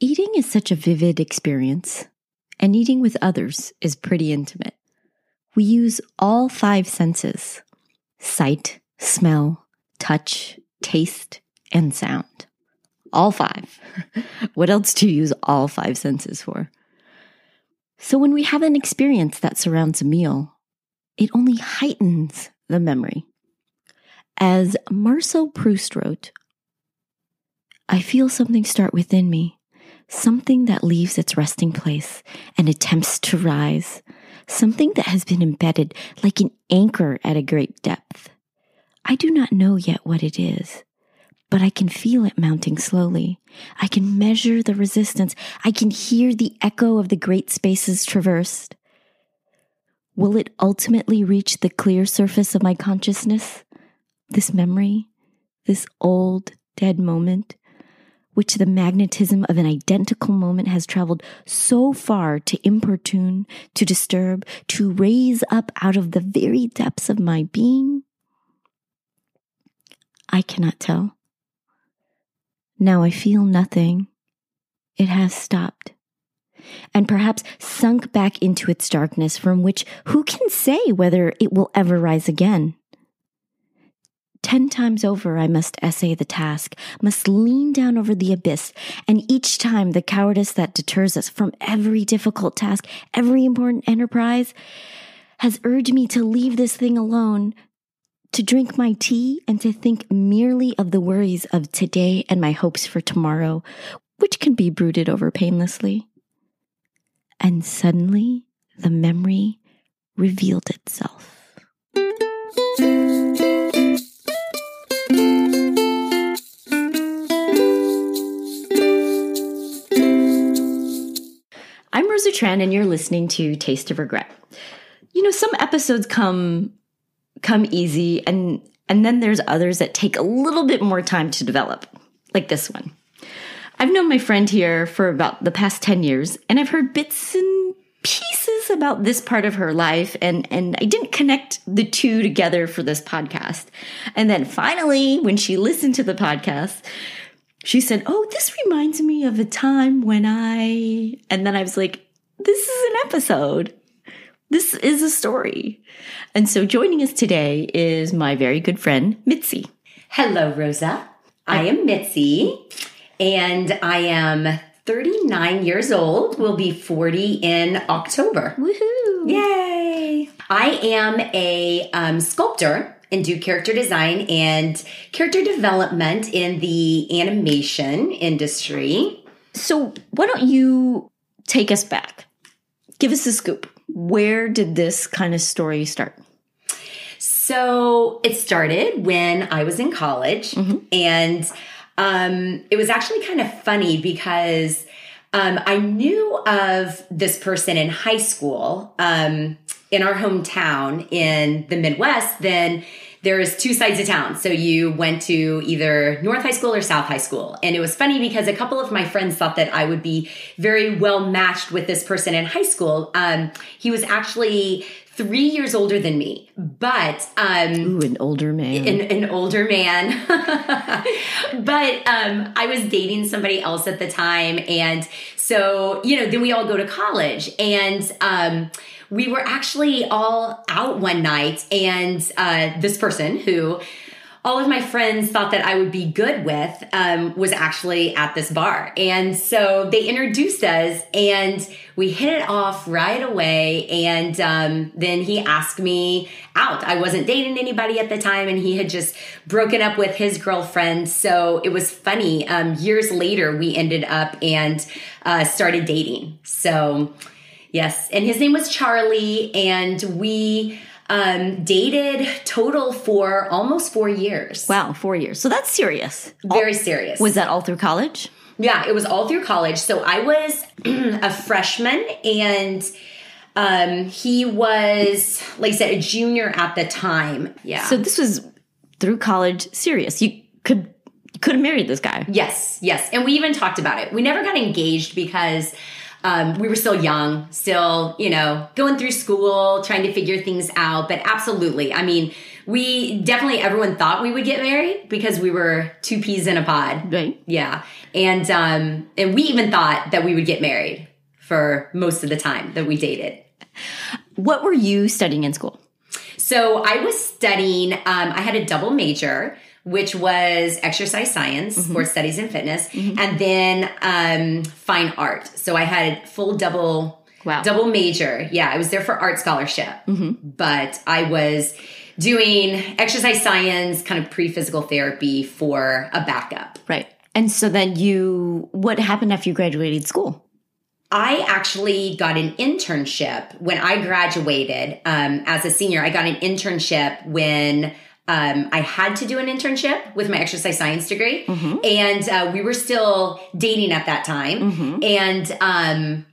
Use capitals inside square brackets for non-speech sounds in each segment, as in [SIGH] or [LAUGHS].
Eating is such a vivid experience, and eating with others is pretty intimate. We use all five senses sight, smell, touch, taste, and sound. All five. [LAUGHS] what else do you use all five senses for? So when we have an experience that surrounds a meal, it only heightens the memory. As Marcel Proust wrote, I feel something start within me something that leaves its resting place and attempts to rise, something that has been embedded like an anchor at a great depth. I do not know yet what it is, but I can feel it mounting slowly. I can measure the resistance. I can hear the echo of the great spaces traversed. Will it ultimately reach the clear surface of my consciousness? This memory, this old, dead moment, which the magnetism of an identical moment has traveled so far to importune, to disturb, to raise up out of the very depths of my being? I cannot tell. Now I feel nothing. It has stopped. And perhaps sunk back into its darkness, from which who can say whether it will ever rise again? Ten times over, I must essay the task, must lean down over the abyss, and each time the cowardice that deters us from every difficult task, every important enterprise, has urged me to leave this thing alone, to drink my tea, and to think merely of the worries of today and my hopes for tomorrow, which can be brooded over painlessly. And suddenly, the memory revealed itself. I'm Rosa Tran, and you're listening to Taste of Regret. You know, some episodes come come easy, and and then there's others that take a little bit more time to develop, like this one. I've known my friend here for about the past 10 years, and I've heard bits and pieces about this part of her life, and, and I didn't connect the two together for this podcast. And then finally, when she listened to the podcast, she said, Oh, this reminds me of a time when I, and then I was like, This is an episode. This is a story. And so joining us today is my very good friend, Mitzi. Hello, Rosa. I am Mitzi, and I am 39 years old. Will be 40 in October. Woohoo! Yay! I am a um, sculptor and do character design and character development in the animation industry. So, why don't you take us back? Give us a scoop. Where did this kind of story start? So, it started when I was in college, mm-hmm. and um, it was actually kind of funny because um, I knew of this person in high school. Um, in our hometown in the Midwest, then there's two sides of town. So you went to either North High School or South High School. And it was funny because a couple of my friends thought that I would be very well matched with this person in high school. Um, he was actually three years older than me, but um, Ooh, an older man, an, an older man. [LAUGHS] but um, I was dating somebody else at the time, and so you know, then we all go to college, and um, we were actually all out one night, and uh, this person who all of my friends thought that I would be good with um, was actually at this bar. And so they introduced us and we hit it off right away. And um, then he asked me out. I wasn't dating anybody at the time and he had just broken up with his girlfriend. So it was funny. Um, years later, we ended up and uh, started dating. So Yes. And his name was Charlie. And we um, dated total for almost four years. Wow, four years. So that's serious. Very all, serious. Was that all through college? Yeah, it was all through college. So I was [CLEARS THROAT] a freshman and um, he was, like I said, a junior at the time. Yeah. So this was through college serious. You could could have married this guy. Yes, yes. And we even talked about it. We never got engaged because um, we were still young, still, you know, going through school, trying to figure things out. But absolutely, I mean, we definitely everyone thought we would get married because we were two peas in a pod. Right. Yeah. And um and we even thought that we would get married for most of the time that we dated. What were you studying in school? So I was studying um I had a double major which was exercise science, Mm-hmm. sports studies and fitness, and then um fine art. So I had full double Wow. double major. Yeah, I was there for art scholarship. But I was doing exercise science, kind of pre physical therapy for a backup. Right. And so then you, what happened after you graduated school? I actually got an internship when I graduated um, as a senior. I got an internship when um, I had to do an internship with my exercise science degree, and uh, we were still dating at that time. And um,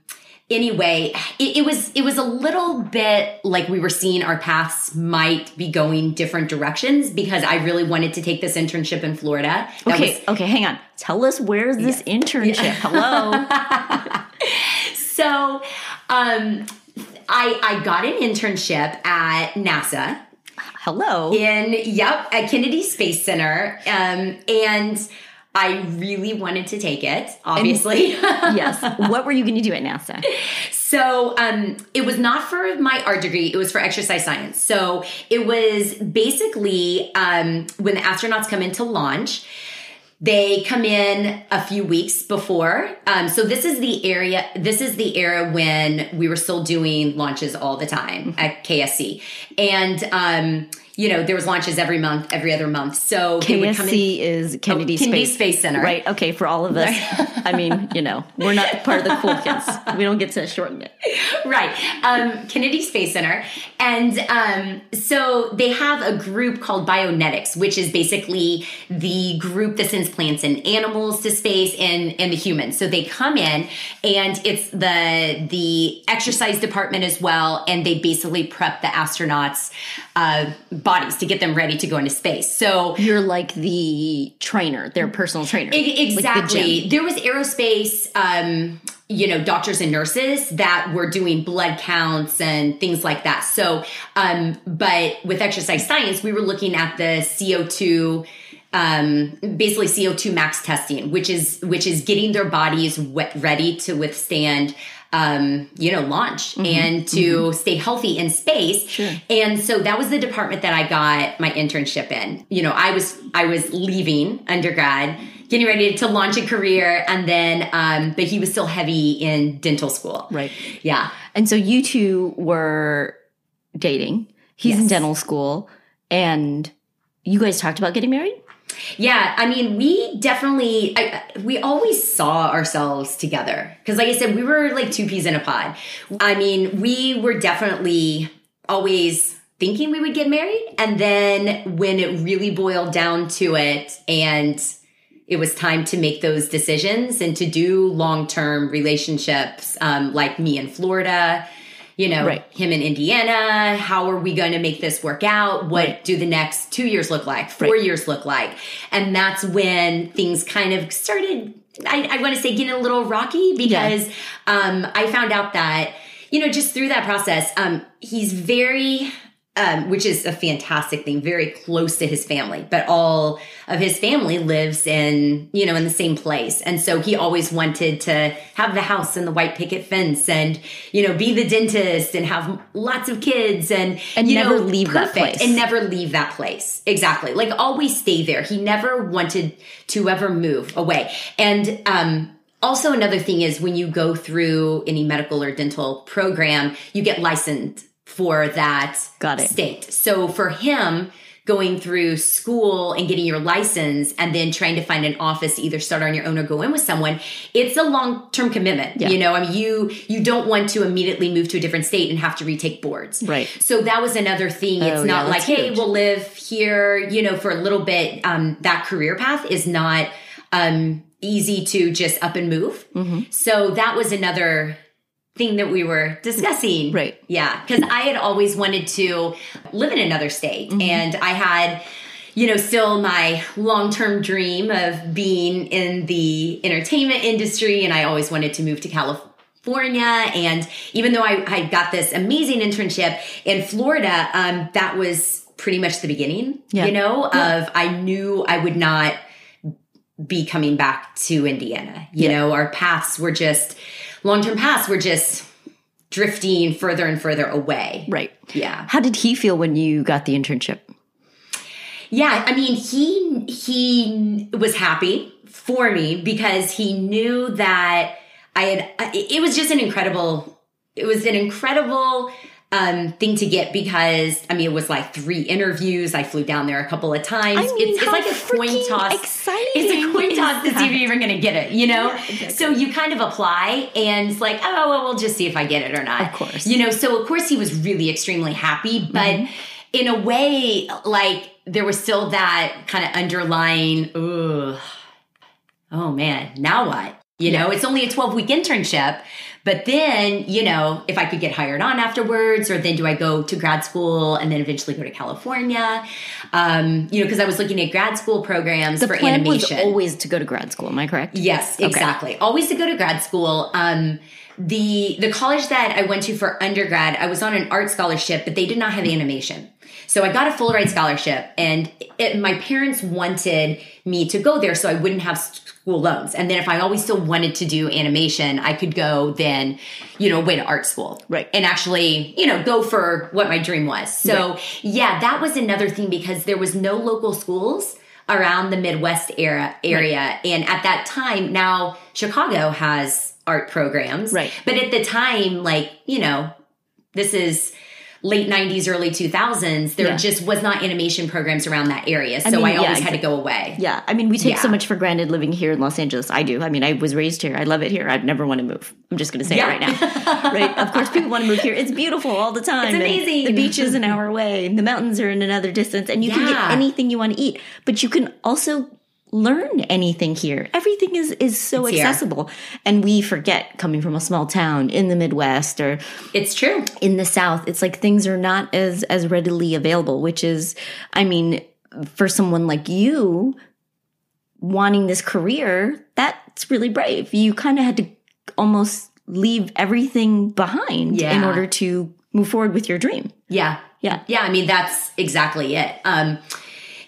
anyway, it, it was it was a little bit like we were seeing our paths might be going different directions because I really wanted to take this internship in Florida. That Okay. was- okay. Hang on. Tell us where's this internship? Hello. [LAUGHS] so um, I I got an internship at NASA. Hello. in yep at kennedy space center um, and i really wanted to take it obviously [LAUGHS] yes. What were you going to do at NASA? so um, it was not for my art degree it was for exercise science so it was basically um, when the astronauts come in to launch they come in a few weeks before. Um, so this is the area this is the era when we were still doing launches all the time at ksc and um, you know there was launches every month every other month so they would come in KSC is Kennedy, Oh, Kennedy Space. Space Center. Right. Okay. For all of us. I mean, you know, we're not [LAUGHS] part of the cool kids. We don't get to shorten it. right um, kennedy space center and um, so they have a group called bionetics which is basically the group that sends plants and animals to space and and the humans so they come in and it's the the exercise department as well and they basically prep the astronauts uh, bodies to get them ready to go into space so You're like the trainer, their personal trainer. E- Like the Exactly. there was aerospace, um, you know, doctors and nurses that were doing blood counts and things like that. So, um, but with exercise science, we were looking at the VO2 um, basically VO2 max testing, which is which is getting their bodies wet, ready to withstand um, you know, launch and to stay healthy in space. Sure. And so that was the department that I got my internship in. You know, I was I was leaving undergrad, getting ready to launch a career, and then um, but he was still heavy in dental school. Right. Yeah. And so you two were dating. He's in dental school, and you guys talked about getting married. Yeah, I mean, we definitely, I, we always saw ourselves together. Because, like I said, we were like two peas in a pod. I mean, we were definitely always thinking we would get married. And then when it really boiled down to it and it was time to make those decisions and to do long term relationships, um, like me in Florida, you know, Right. him in Indiana. How are we going to make this work out? What Right. do the next two years look like? Four Right. years look like? And that's when things kind of started. I, I want to say getting a little rocky because um, I found out that you know just through that process, um, he's very. Um, which is a fantastic thing, very close to his family, but all of his family lives in, you know, in the same place. And so he always wanted to have the house and the white picket fence and, you know, be the dentist and have lots of kids and, And you never know, leave that place. And never leave that place. Exactly. Like always stay there. He never wanted to ever move away. And, um, also another thing is when you go through any medical or dental program, you get licensed for that Got it. state. So for him, going through school and getting your license and then trying to find an office to either start on your own or go in with someone, it's a long-term commitment. Yeah. You know, I mean you you don't want to immediately move to a different state and have to retake boards. Right. So that was another thing. It's Oh, not yeah, like, hey, we'll live here, you know, for a little bit. Um, that career path is not um easy to just up and move. Mm-hmm. So that was another thing that we were discussing. Right. Yeah. Because I had always wanted to live in another state. And I had, you know, still my long term dream of being in the entertainment industry. And I always wanted to move to California. And even though I, I got this amazing internship in Florida, um, that was pretty much the beginning, Yeah. you know, of I knew I would not be coming back to Indiana. You Yeah. know, our paths were just long term paths were just drifting further and further away. Right. Yeah. How did he feel when you got the internship? Yeah, I mean, he he was happy for me because he knew that I had. It was just an incredible. It was an incredible um, thing to get because I mean, it was like three interviews. I flew down there a couple of times. I mean, it's, it's like a coin toss. exciting It's a coin toss to see if you're even going to get it. You know, Yeah, exactly. so you kind of apply and it's like, oh well, we'll just see if I get it or not. Of course. you know. So of course he was really extremely happy, but Mm-hmm. in a way, like there was still that kind of underlying, oh man, now what? You know, it's only a 12 week internship, but then, you know, if I could get hired on afterwards, or then do I go to grad school and then eventually go to California? Um, you know, because I was looking at grad school programs The for plan animation. was always to go to grad school. Am I correct? Yes, exactly. Always to go to grad school. Um, the the college that I went to for undergrad, I was on an art scholarship, but they did not have animation. So I got a full ride scholarship, and it, my parents wanted me to go there so I wouldn't have school loans. And then if I always still wanted to do animation, I could go then, you know, way to art school, Right. And actually, you know, go for what my dream was. So yeah, that was another thing because there was no local schools around the Midwest era area. And at that time, now Chicago has art programs. Right. But at the time, like, you know, this is late 90s, early 2000s, there Yeah. just was not animation programs around that area. So I, mean, yeah, always had to go away. Yeah, I mean, we take so much for granted living here in Los Angeles. I do. I mean, I was raised here. I love it here. I'd never want to move. I'm just going to say Yeah. it right now. right? Of course, people want to move here. It's beautiful all the time. It's amazing. The beach is an hour away. And the mountains are in another distance, and you can get anything you want to eat. But you can also learn anything here. Everything is is so It's here. accessible, and we forget coming from a small town in the Midwest or It's true. in the south it's like things are not as as readily available which is i mean for someone like you wanting this career that's really brave you kind of had to almost leave everything behind in order to move forward with your dream Yeah. yeah Yeah, I mean that's exactly it. Um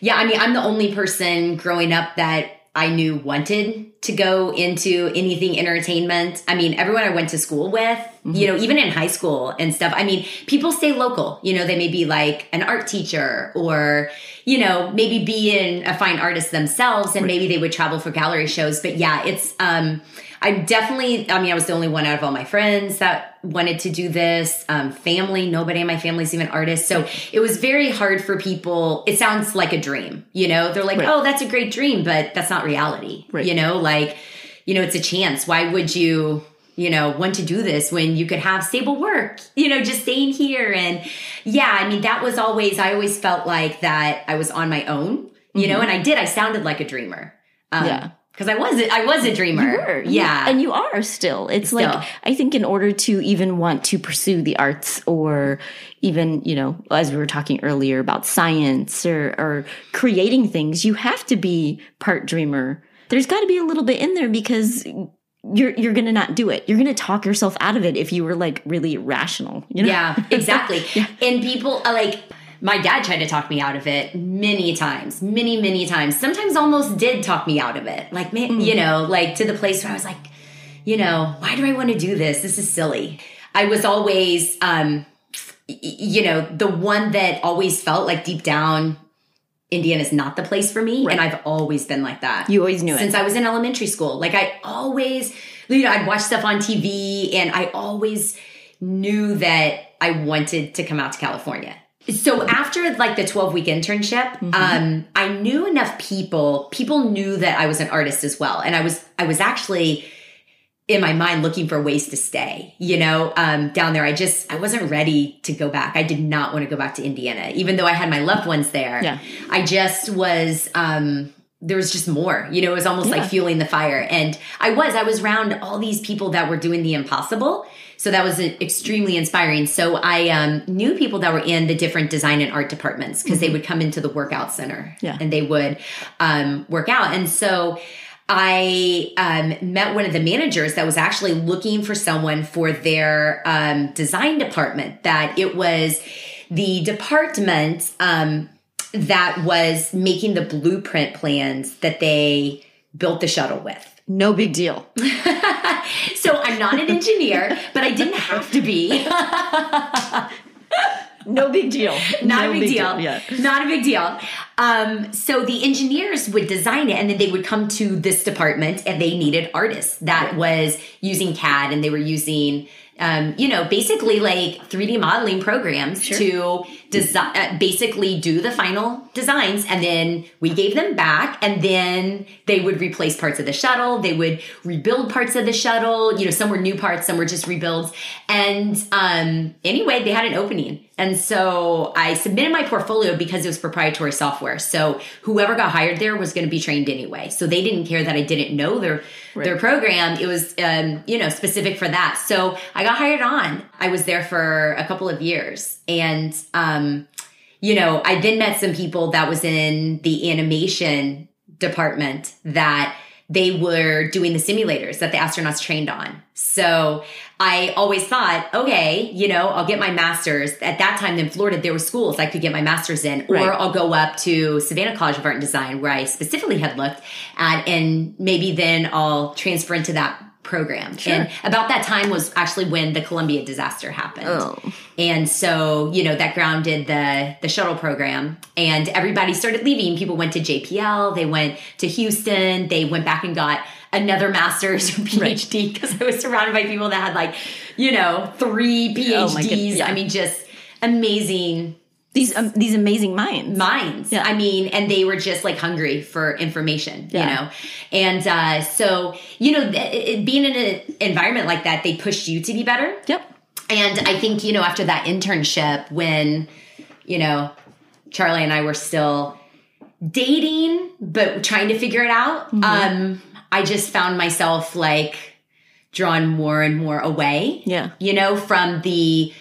yeah, I mean I'm the only person growing up that I knew wanted to go into anything entertainment. I mean, everyone I went to school with, you know, even in high school and stuff. I mean, people stay local. You know, they may be like an art teacher or, you know, maybe be in a fine artist themselves and maybe they would travel for gallery shows. But yeah, it's um I definitely, I mean, I was the only one out of all my friends that wanted to do this. Um, family, nobody in my family's even artists. So it was very hard for people. It sounds like a dream, you know? They're like, Right. oh, that's a great dream, but that's not reality. Right. You know, like, you know, it's a chance. Why would you, you know, want to do this when you could have stable work, you know, just staying here? And yeah, I mean, that was always, I always felt like that I was on my own, you know, and I did. I sounded like a dreamer. Um, Yeah. Because I was, a, I was a dreamer. You yeah. and you are still. It's Still. like I think in order to even want to pursue the arts, or even you know, as we were talking earlier about science or or creating things, you have to be part dreamer. There's got to be a little bit in there because you're you're gonna not do it. You're gonna talk yourself out of it if you were like really rational. You know? Yeah, exactly. [LAUGHS] And people are like, my dad tried to talk me out of it many times, many, many times. Sometimes almost did talk me out of it. Like, man, you know, like to the place where I was like, you know, why do I want to do this? This is silly. I was always, um, you know, the one that always felt like deep down, Indiana is not the place for me. And I've always been like that You always knew it. since I was in elementary school. Like I always, you know, I'd watch stuff on TV and I always knew that I wanted to come out to California. So after like the 12 week internship, um, I knew enough people, people knew that I was an artist as well. And I was, I was actually in my mind looking for ways to stay, you know, um, down there. I just, I wasn't ready to go back. I did not want to go back to Indiana, even though I had my loved ones there. Yeah. I just was, um, there was just more, you know, it was almost Yeah. like fueling the fire. And I was, I was around all these people that were doing the impossible. So that was extremely inspiring. So I um, knew people that were in the different design and art departments because they would come into the workout center Mm-hmm. Yeah. and they would um, work out. And so I um, met one of the managers that was actually looking for someone for their um, design department. That it was the department um, that was making the blueprint plans that they built the shuttle with. No big deal. [LAUGHS] So I'm not an engineer, but I didn't have to be. [LAUGHS] No big deal. Not No a big, deal. Yeah. Not a big deal. Um, so the engineers would design it and then they would come to this department and they needed artists that was using CAD and they were using, um, you know, basically like 3D modeling programs to design, uh, basically do the final designs. And then we gave them back and then they would replace parts of the shuttle. They would rebuild parts of the shuttle. You know, some were new parts, some were just rebuilds. And, um, anyway, they had an opening. And so I submitted my portfolio because it was proprietary software. So whoever got hired there was going to be trained anyway. So they didn't care that I didn't know their their program. It was um, you know specific for that. So I got hired on. I was there for a couple of years, and um, Um, you know I then met some people that was in the animation department that they were doing the simulators that the astronauts trained on. So I always thought, okay, you know, I'll get my master's. At that time in Florida, there were schools I could get my master's in, or Right. I'll go up to Savannah College of Art and Design, where I specifically had looked at, and maybe then I'll transfer into that program. And about that time was actually when the Columbia disaster happened. Oh. And so, you know, that grounded the the shuttle program and everybody started leaving. People went to JPL, they went to Houston, they went back and got another master's or [LAUGHS] PhD because I was surrounded by people that had like, you know, three oh PhDs. yeah. I mean, just amazing These um, these amazing minds. minds. Yeah. I mean, and they were just like hungry for information, Yeah. you know? And uh, so, you know, th- it, being in an environment like that, they pushed you to be better. Yep. And I think, you know, after that internship, when, you know, Charlie and I were still dating, but trying to figure it out, Mm-hmm. um, I just found myself like drawn more and more away. Yeah. You know, from the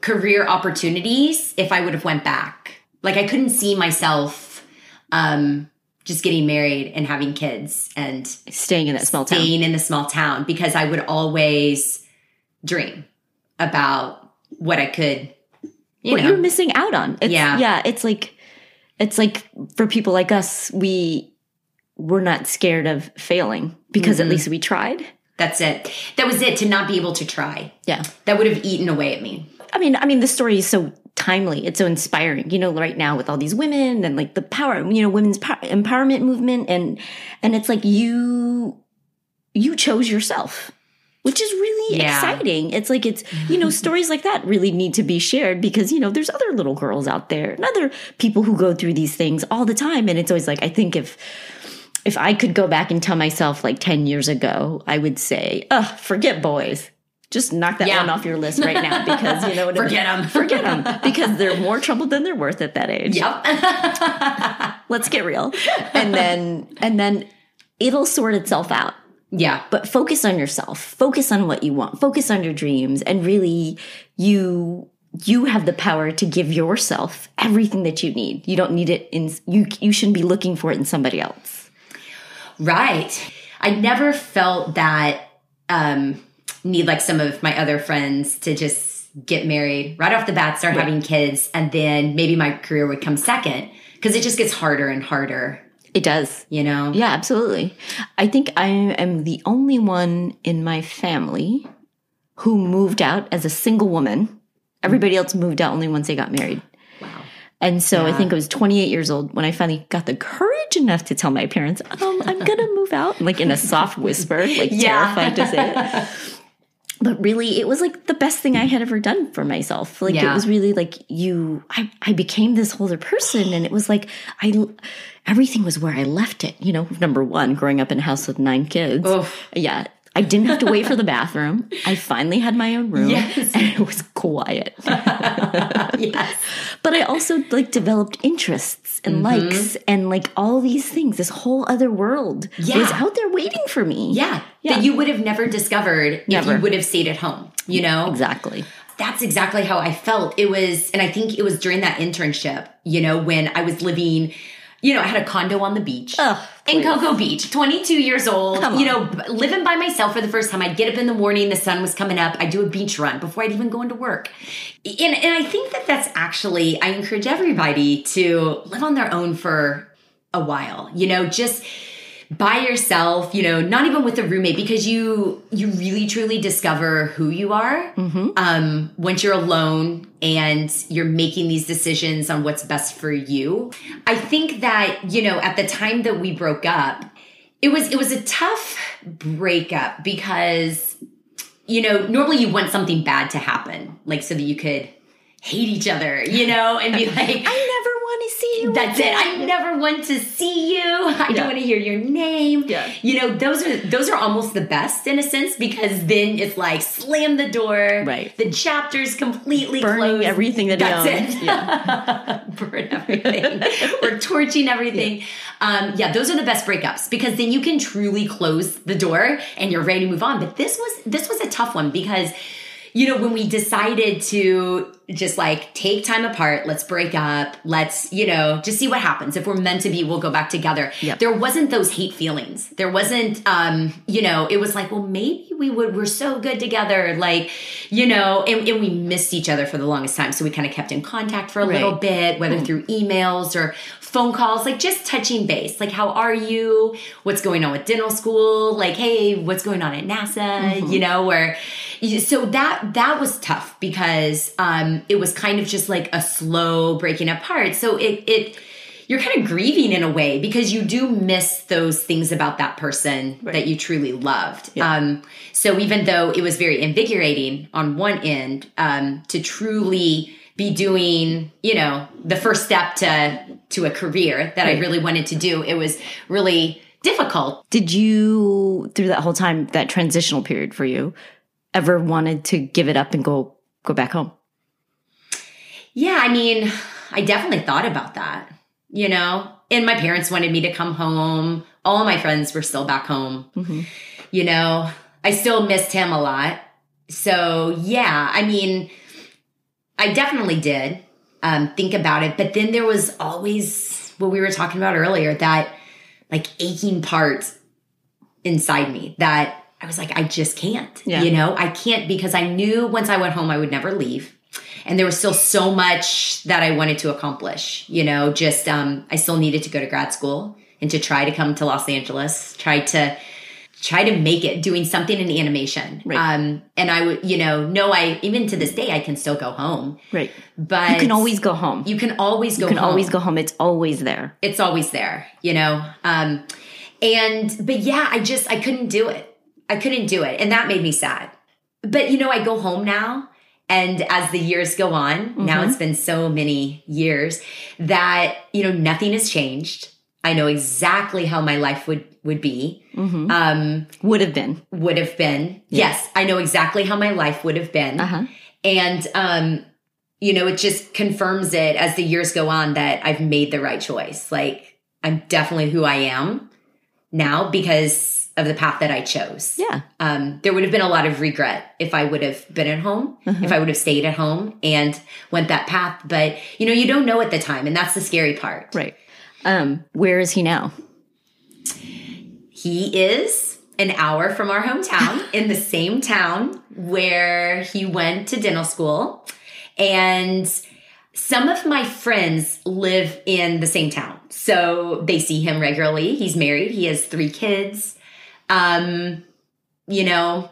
career opportunities if I would have went back. Like I couldn't see myself um just getting married and having kids and Staying in that small town. staying in the small town because I would always dream about what I could, you what know. you're missing out on. It's, Yeah. yeah. It's like it's like for people like us, we we're not scared of failing because Mm-hmm. at least we tried. That's it. That was it to not be able to try. Yeah. That would have eaten away at me. I mean, I mean, the story is so timely. It's so inspiring. You know, right now with all these women and like the power, you know, women's power, empowerment movement, and and it's like you you chose yourself, which is really Yeah. exciting. It's like it's you know [LAUGHS] stories like that really need to be shared because you know there's other little girls out there and other people who go through these things all the time, and it's always like I think if if I could go back and tell myself like 10 years ago, I would say, oh, forget boys. Just knock that Yeah. one off your list right now [LAUGHS] because you know what? [LAUGHS] Forget 'em. Forget them because they're more trouble than they're worth at that age. Yep. [LAUGHS] Let's get real. And then, and then it'll sort itself out. yeah. But focus on yourself. Focus on what you want. Focus on your dreams. And really, you you have the power to give yourself everything that you need. You don't need it in you. You shouldn't be looking for it in somebody else. Right. I never felt that um need like some of my other friends to just get married right off the bat, start having kids, and then maybe my career would come second because it just gets harder and harder, It does. you know? Yeah, absolutely. I think I am the only one in my family who moved out as a single woman. Everybody else moved out only once they got married. Wow. And so I think I was 28 years old when I finally got the courage enough to tell my parents, um, I'm going to move out, like in a soft whisper, like [LAUGHS] Yeah. terrified to say it. [LAUGHS] But really, it was like the best thing I had ever done for myself. Like Yeah. it was really like you, I, I became this older person, and it was like I, everything was where I left it. You know, number one, growing up in a house with nine kids. Oof. Yeah, I didn't have to wait for the bathroom. I finally had my own room, Yes. [LAUGHS] and it was quiet. [LAUGHS] yes. But I also like developed interests and Mm-hmm. likes and like all these things. This whole other world Yeah. was out there waiting for me. Yeah. Yeah. That you would have never discovered if you would have stayed at home, you know? exactly. That's exactly how I felt. It was, and I think it was during that internship, you know, when I was living, you know, I had a condo on the beach. Oh, in Cocoa Beach, 22 years old, you know, living by myself for the first time. I'd get up in the morning, the sun was coming up, I'd do a beach run before I'd even go into work. And, and I think that that's actually, I encourage everybody to live on their own for a while, you know, just by yourself, you know, not even with a roommate because you you really truly discover who you are um, once you're alone and you're making these decisions on what's best for you. I think that you know at the time that we broke up, it was it was a tough breakup because you know normally you want something bad to happen like so that you could hate each other, you know, and be [LAUGHS] like. I never want to see you. That's it. I never want to see you. I Yeah. don't want to hear your name. Yeah. You know, those are those are almost the best in a sense because then it's like slam the door. Right. The chapter's completely Burning closed. everything that That's it. [LAUGHS] Burn everything. [LAUGHS] or torching everything. Um, yeah, those are the best breakups because then you can truly close the door and you're ready to move on. But this was this was a tough one because you know, when we decided to just like take time apart, let's break up, let's, you know, just see what happens. If we're meant to be, we'll go back together. Yep. There wasn't those hate feelings. There wasn't, um, you know, it was like, well, maybe we would, we're so good together. Like, you know, and, and we missed each other for the longest time. So we kind of kept in contact for a little bit, whether through emails or phone calls, like just touching base. Like, how are you? What's going on with dental school? Like, hey, what's going on at NASA? You know, where so that that was tough because um it was kind of just like a slow breaking apart. So it it you're kind of grieving in a way because you do miss those things about that person that you truly loved. Yeah. Um, so even though it was very invigorating on one end, um, to truly be doing, you know, the first step to to a career that I really wanted to do, it was really difficult. Did you through that whole time, that transitional period for you, ever wanted to give it up and go go back home? Yeah, I mean, I definitely thought about that, you know? And my parents wanted me to come home. All my friends were still back home. Mhm. You know, I still missed him a lot. So, yeah, I mean, I definitely did um, think about it. But then there was always what we were talking about earlier that like aching part inside me that I was like, I just can't. Yeah. You know, I can't because I knew once I went home, I would never leave. And there was still so much that I wanted to accomplish. You know, just um, I still needed to go to grad school and to try to come to Los Angeles, try to try to make it doing something in animation. Right. Um, and I would, you know, no, I even to this day I can still go home, Right. but You can always go home. You can always go You can home always go home. It's always there. it's always there, you know? Um, and, but yeah, I just, I couldn't do it. I couldn't do it. And that made me sad. But, you know, I go home now. And as the years go on, now it's been so many years that, you know, nothing has changed. I know exactly how my life would, would be, um, Would have been. would have been. Yes, I know exactly how my life would have been. Uh-huh. And, um, you know, it just confirms it as the years go on that I've made the right choice. Like, I'm definitely who I am now because of the path that I chose. Yeah. Um, there would have been a lot of regret if I would have been at home, if I would have stayed at home and went that path. But, you know, you don't know at the time. And that's the scary part. Right. Um, where is he now? He is an hour from our hometown [LAUGHS] in the same town where he went to dental school. And some of my friends live in the same town. So they see him regularly. He's married, he has three kids. Um, you know,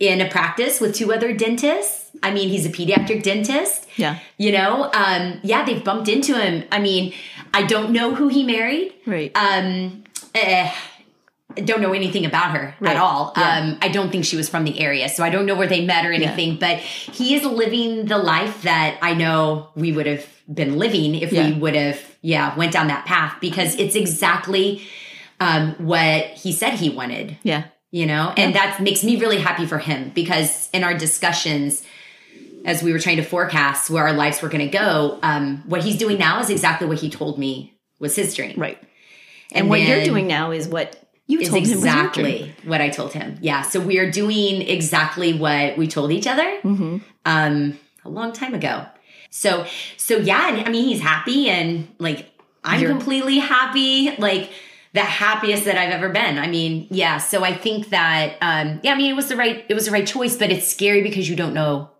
in a practice with two other dentists. I mean, he's a pediatric dentist. Yeah. You know, um, yeah, they've bumped into him. I mean, I don't know who he married. Right. Um, eh, I don't know anything about her Right. at all. Yeah. Um, I don't think she was from the area, so I don't know where they met or anything. But he is living the life that I know we would have been living if Yeah. we would have, yeah, went down that path because it's exactly um, what he said he wanted yeah. You know and that makes me really happy for him because in our discussions as we were trying to forecast where our lives were going to go um, what he's doing now is exactly what he told me was his dream Right. And, what you're doing now is what you is told him was your dream. exactly what i told him yeah so we are doing exactly what we told each other Mhm. um, a long time ago so so yeah i mean he's happy and like i'm You're- completely happy like the happiest that I've ever been. I mean, yeah. So I think that, um, yeah, I mean, it was the right, it was the right choice, but it's scary because you don't know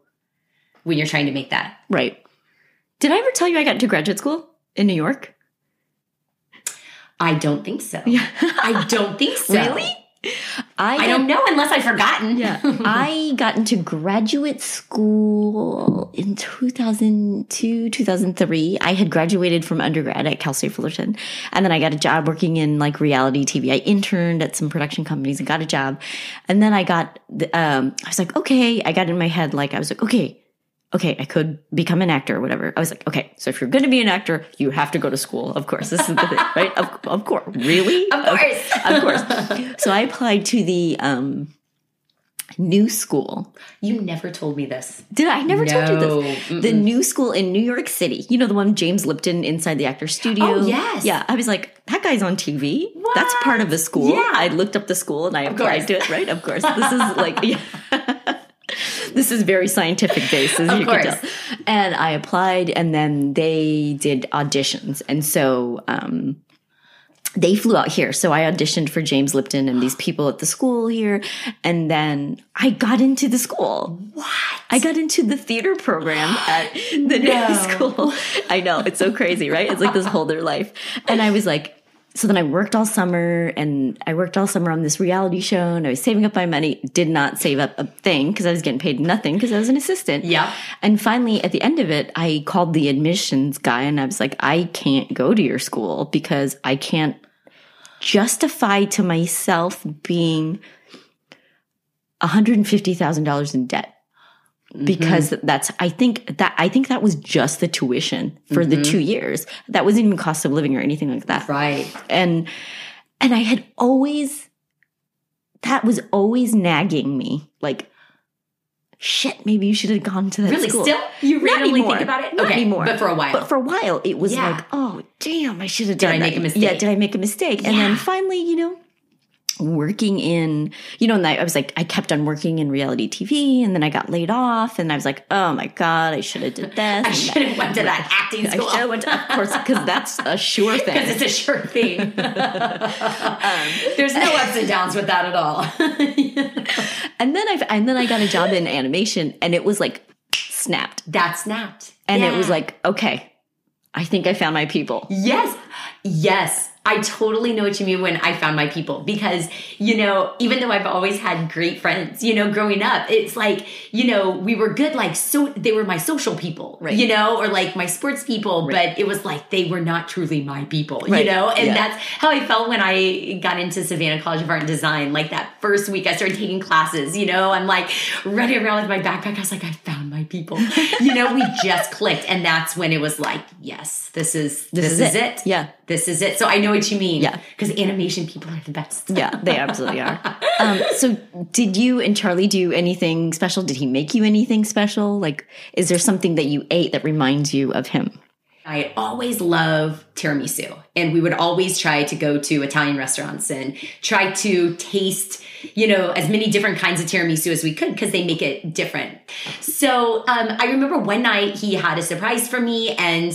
when you're trying to make that. Right. Did I ever tell you I got into graduate school in New York? I don't think so. Yeah. I don't think [LAUGHS] so. Really? I, I don't know unless I've forgotten. Yeah. [LAUGHS] I got into graduate school in 2002, 2003. I had graduated from undergrad at Cal State Fullerton. And then I got a job working in like reality TV. I interned at some production companies and got a job. And then I got, um, I was like, okay, I got in my head, like, I was like, okay, okay, I could become an actor or whatever. I was like, okay, so if you're going to be an actor, you have to go to school. Of course, this is the thing, right? Of, of course, really? Of course, of, of course. So I applied to the um, new school. You never told me this. Did I? I never no. told you this. Mm-mm. The new school in New York City. You know the one James Lipton inside the actor studio. Oh yes. Yeah, I was like, that guy's on TV. What? That's part of the school. Yeah. I looked up the school and I of applied course. to it. Right? Of course. This is like. [LAUGHS] Yeah. This is very scientific based, as of you course. can tell. And I applied, and then they did auditions, and so um, they flew out here. So I auditioned for James Lipton and these people at the school here, and then I got into the school. What? I got into the theater program at the [GASPS] no. new [LAUGHS] school. I know it's so crazy, right? It's like this whole their life, and I was like so then I worked all summer and I worked all summer on this reality show and I was saving up my money, did not save up a thing because I was getting paid nothing because I was an assistant. Yeah. And finally at the end of it, I called the admissions guy and I was like, I can't go to your school because I can't justify to myself being $150,000 in debt because mm-hmm. that's I think that I think that was just the tuition for mm-hmm. the 2 years. That wasn't even cost of living or anything like that. Right. And and I had always that was always nagging me like shit maybe you should have gone to that really school. still you randomly think about it not okay anymore but for a while but for a while it was yeah. like oh damn i should have done did i that. make a mistake yeah did i make a mistake yeah. and then finally you know working in, you know, and I, I was like, I kept on working in reality TV and then I got laid off and I was like, oh my God, I should have did [LAUGHS] this. I should have went to that acting school. I should have went to, of course, because that's a sure [LAUGHS] thing. Because it's a sure thing. [LAUGHS] um, There's no ups and downs with that at all. and then I, and then I got a job in animation and it was like snapped. That snapped. And yeah. it was like, okay, I think I found my people. Yes. Yes. I totally know what you mean when I found my people because, you know, even though I've always had great friends, you know, growing up, it's like, you know, we were good, like, so they were my social people, right. you know, or like my sports people, right. but it was like they were not truly my people, right. you know, and yeah. that's how I felt when I got into Savannah College of Art and Design. Like that first week I started taking classes, you know, I'm like running around with my backpack. I was like, I found my people, you know, we just clicked. And that's when it was like, yes, this is, this, this is, is it. it. Yeah. This is it. So I know what you mean. Yeah. Because animation people are the best. yeah, they absolutely are. [LAUGHS] Um, so did you and Charlie do anything special? Did he make you anything special? Like, is there something that you ate that reminds you of him? I always love tiramisu, and we would always try to go to Italian restaurants and try to taste, you know, as many different kinds of tiramisu as we could because they make it different. So um, I remember one night he had a surprise for me, and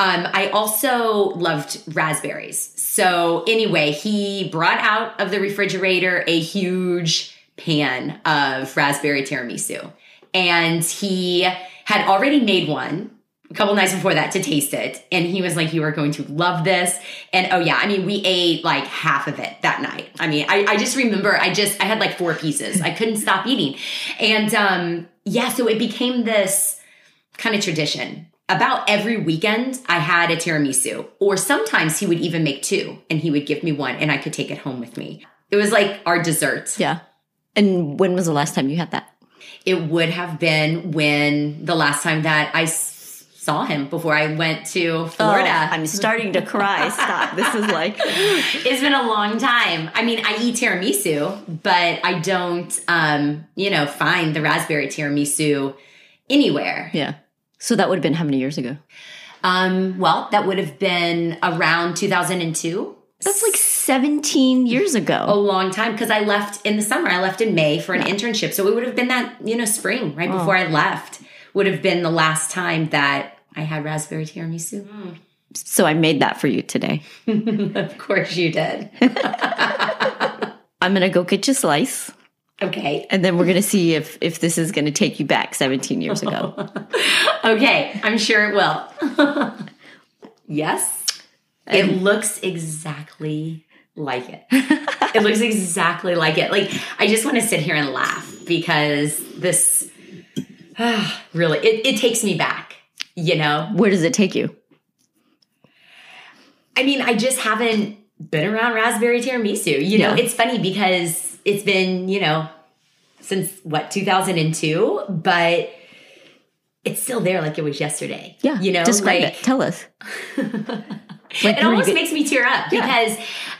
um, I also loved raspberries. So anyway, he brought out of the refrigerator a huge pan of raspberry tiramisu, and he had already made one a couple nights before that to taste it. And he was like, You are going to love this. And oh, yeah, I mean, we ate like half of it that night. I mean, I, I just remember I just, I had like four pieces. I couldn't stop eating. And um, yeah, so it became this kind of tradition. About every weekend, I had a tiramisu, or sometimes he would even make two and he would give me one and I could take it home with me. It was like our dessert. Yeah. And when was the last time you had that? It would have been when the last time that I saw him before I went to Florida. Oh, I'm starting to cry. [LAUGHS] Stop. This is like it's been a long time. I mean, I eat tiramisu, but I don't um, you know, find the raspberry tiramisu anywhere. Yeah. So that would have been how many years ago? Um, well, that would have been around 2002. That's like 17 years ago. A long time because I left in the summer. I left in May for an yeah. internship. So it would have been that, you know, spring right oh. before I left would have been the last time that I had raspberry tiramisu. Mm. So I made that for you today. [LAUGHS] of course you did. [LAUGHS] I'm going to go get you a slice. Okay. And then we're going to see if if this is going to take you back 17 years ago. [LAUGHS] okay, I'm sure it will. [LAUGHS] yes. It looks exactly like it. it looks [LAUGHS] exactly like it. Like I just want to sit here and laugh because this uh, [SIGHS] really it, it takes me back, you know. Where does it take you? I mean, I just haven't been around raspberry tiramisu. You know, Yeah. it's funny because it's been, you know, since what, 2002, but it's still there like it was yesterday. Yeah. You know, describe like it. Tell us. [LAUGHS] Like, it almost makes me tear up Yeah. because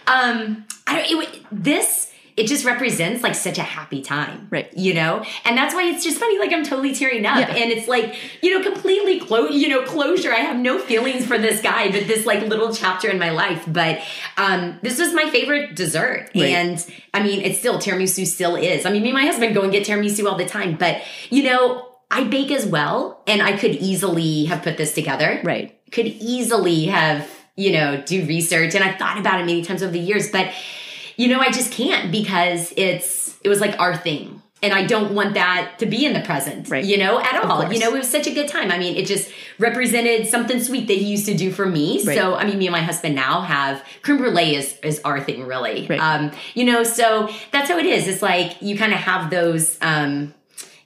um I don't it, this it just represents like such a happy time. Right. You know? And that's why it's just funny like I'm totally tearing up Yeah. and it's like, you know, completely clo- you know, closure. I have no feelings for this guy, but this like little chapter in my life, but um this was my favorite dessert Right. and I mean, it's still tiramisu still is. I mean, me and my husband go and get tiramisu all the time, but you know, I bake as well and I could easily have put this together Right. could easily have, you know, do research. And I've thought about it many times over the years, but you know, I just can't because it's it was like our thing. And I don't want that to be in the present, Right. you know, at all. You know, it was such a good time. I mean, it just represented something sweet that he used to do for me. Right. So, I mean, me and my husband now have creme brulee is, is our thing, really. Right. Um, you know, so that's how it is. It's like you kind of have those, um,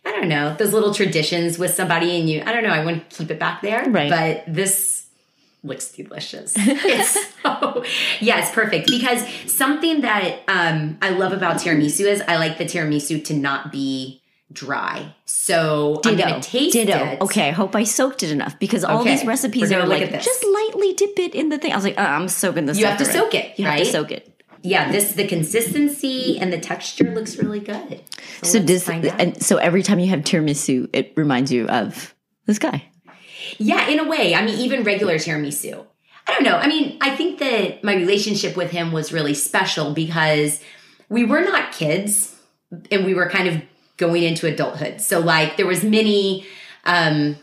I don't know, those little traditions with somebody and you, I don't know, I want to keep it back there. Right. But this looks delicious. [LAUGHS] it's so, yeah, it's perfect because something that um, I love about tiramisu is I like the tiramisu to not be dry. So I'm going to taste Ditto. it. Okay, I hope I soaked it enough because all Okay, these recipes are like just lightly dip it in the thing. I was like, oh, I'm soaking this. You have to soak it, You have to soak it. Yeah, this the consistency and the texture looks really good. So let's does and so every time you have tiramisu, it reminds you of this guy. Yeah, in a way. I mean, even regular tiramisu. I don't know. I mean, I think that my relationship with him was really special because we were not kids and we were kind of going into adulthood. So like there was many um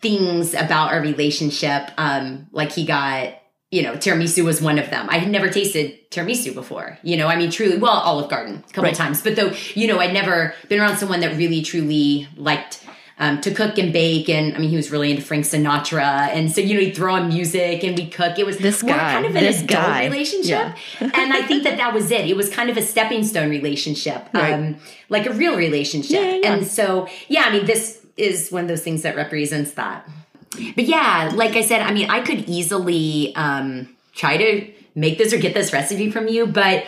things about our relationship um like he got you know, tiramisu was one of them. I had never tasted tiramisu before. You know, I mean, truly, well, Olive Garden a couple Right. times, but though, you know, I'd never been around someone that really, truly liked um, to cook and bake. And I mean, he was really into Frank Sinatra. And so, you know, he'd throw on music and we'd cook. It was This more guy, kind of an this adult guy. relationship. and I think that [LAUGHS] that was it. It was kind of a stepping stone relationship, Right. um, like a real relationship. Yeah, yeah, yeah. And so, yeah, I mean, this is one of those things that represents that. But yeah, like I said, I mean, I could easily um, try to make this or get this recipe from you, but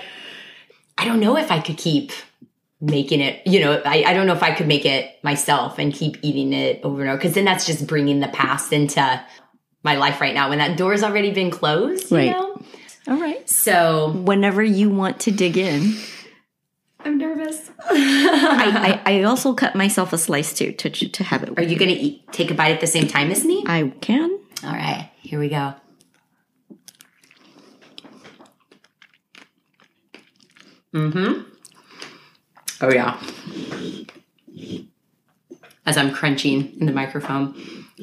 I don't know if I could keep making it. You know, I, I don't know if I could make it myself and keep eating it over and over because then that's just bringing the past into my life right now when that door's already been closed. You Right. know? All right. So Whenever you want to dig in, I'm nervous. [LAUGHS] I, I, I also cut myself a slice too to to have it. Are you going to eat, take a bite at the same time as me? I can. All right, here we go. Mm-hmm. Oh yeah. As I'm crunching in the microphone.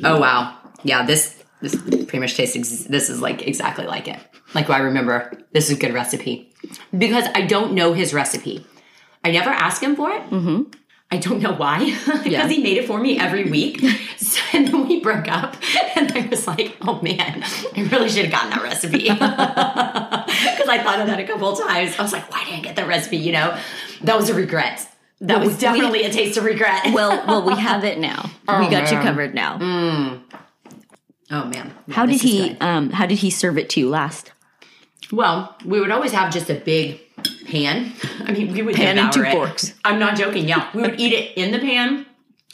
Oh wow. Yeah, this this pretty much tastes. Ex- this is like exactly like it. Like I remember. This is a good recipe because I don't know his recipe. I never ask him for it. Mm-hmm. I don't know why, [LAUGHS] because Yeah. he made it for me every week. [LAUGHS] [LAUGHS] And then we broke up, [LAUGHS] and I was like, "Oh man, I really should have gotten that recipe." [LAUGHS] Because I thought of that a couple of times. I was like, "Why didn't I get that recipe?" You know, that was a regret. That was we- definitely a taste of regret. Well, well, we have it now. we got you covered now. oh man, Yeah, How did he? Um, how did he serve it to you last? Well, we would always have just a big pan. I mean, we would Pan and two it. forks. I'm not joking. Yeah, we would eat it in the pan.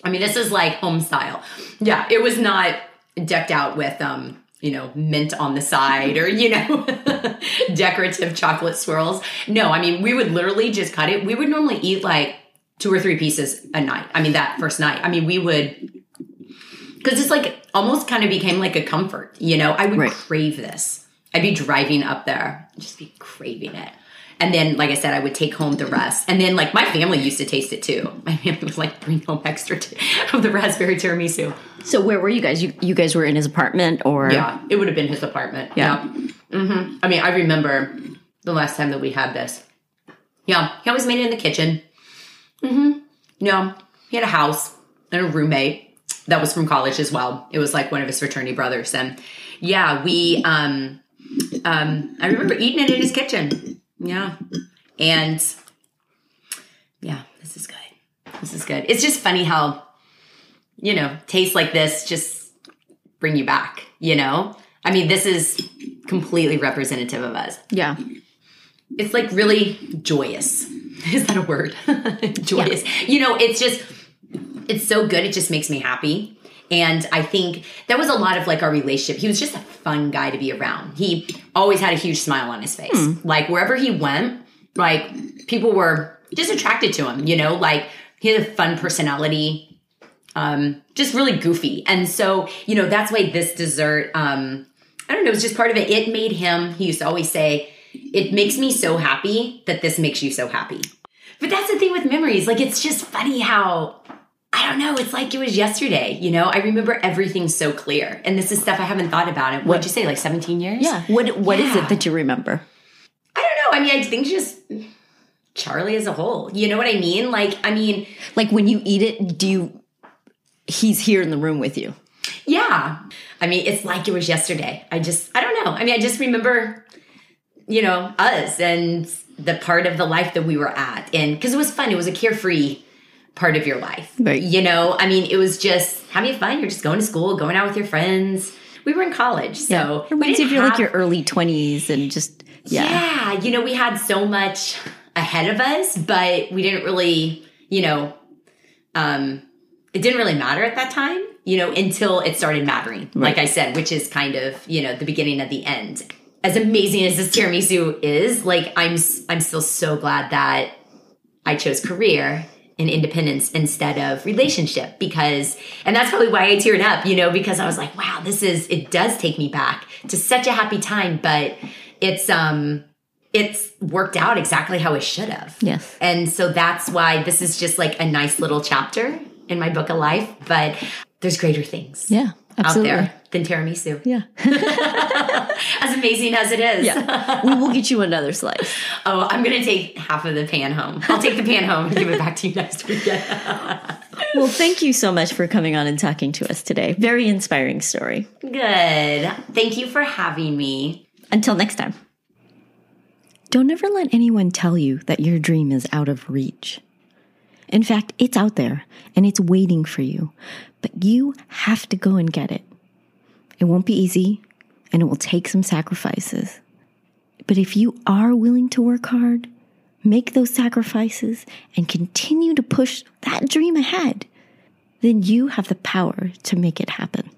I mean, this is like home style. Yeah, it was not decked out with um, you know, mint on the side or you know, [LAUGHS] decorative chocolate swirls. No, I mean, we would literally just cut it. We would normally eat like two or three pieces a night. I mean, that first night. I mean, we would because it's like almost kind of became like a comfort. You know, I would Right. crave this. I'd be driving up there, just be craving it. And then, like I said, I would take home the rest. And then, like, my family used to taste it too. My family would like bring home extra t- [LAUGHS] of the raspberry tiramisu. So where were you guys? You you guys were in his apartment or Yeah, it would have been his apartment. Yeah. hmm I mean, I remember the last time that we had this. Yeah, he always made it in the kitchen. Mm-hmm. Yeah, he had a house and a roommate that was from college as well. It was like one of his fraternity brothers, and yeah, we. um um I remember eating it in his kitchen. Yeah, and yeah, this is good. This is good. It's just funny how you know tastes like this just bring you back. You know, I mean, this is completely representative of us. Yeah. It's like really joyous. [LAUGHS] Is that a word? [LAUGHS] joyous. You know, it's just, it's so good. It just makes me happy. And I think that was a lot of like our relationship. He was just a fun guy to be around. He always had a huge smile on his face. Like wherever he went, like people were just attracted to him, you know, like he had a fun personality, um, just really goofy. And so, you know, that's why this dessert, um, I don't know, it was just part of it. It made him, he used to always say, it makes me so happy that this makes you so happy. But that's the thing with memories. Like, it's just funny how, don't know, it's like it was yesterday. You know, I remember everything so clear. And this is stuff I haven't thought about it. What'd you say, like 17 years? Yeah. What What is Yeah. it that you remember? I don't know. I mean, I think just Charlie as a whole. You know what I mean? Like, I mean, Like when you eat it, do you? He's here in the room with you. Yeah. I mean, it's like it was yesterday. I just, I don't know. I mean, I just remember, you know, us and the part of the life that we were at. And because it was fun, it was a carefree part of your life. Right. You know, I mean, it was just having fun. You're just going to school, going out with your friends. We were in college. So it reminds we you of your like your early twenties and just yeah. yeah, you know, we had so much ahead of us, but we didn't really, you know, um, it didn't really matter at that time, you know, until it started mattering. Like I said, which is kind of, you know, the beginning of the end. As amazing as this tiramisu is, like I'm, I'm still so glad that I chose career and independence instead of relationship because and that's probably why I teared up, you know, because I was like, wow, this is it does take me back to such a happy time, but it's um it's worked out exactly how it should have. Yes. And so that's why this is just like a nice little chapter in my book of life, but there's greater things Yeah. Absolutely. out there than tiramisu. Yeah. [LAUGHS] As amazing as it is. Yeah. we will get you another slice. [LAUGHS] Oh, I'm gonna take half of the pan home. I'll take the pan home and give it back to you next weekend. [LAUGHS] Well, thank you so much for coming on and talking to us today. Very inspiring story. Good. Thank you for having me. Until next time. Don't ever let anyone tell you that your dream is out of reach. In fact, it's out there and it's waiting for you, but you have to go and get it. It won't be easy and it will take some sacrifices. But if you are willing to work hard, make those sacrifices, and continue to push that dream ahead, then you have the power to make it happen.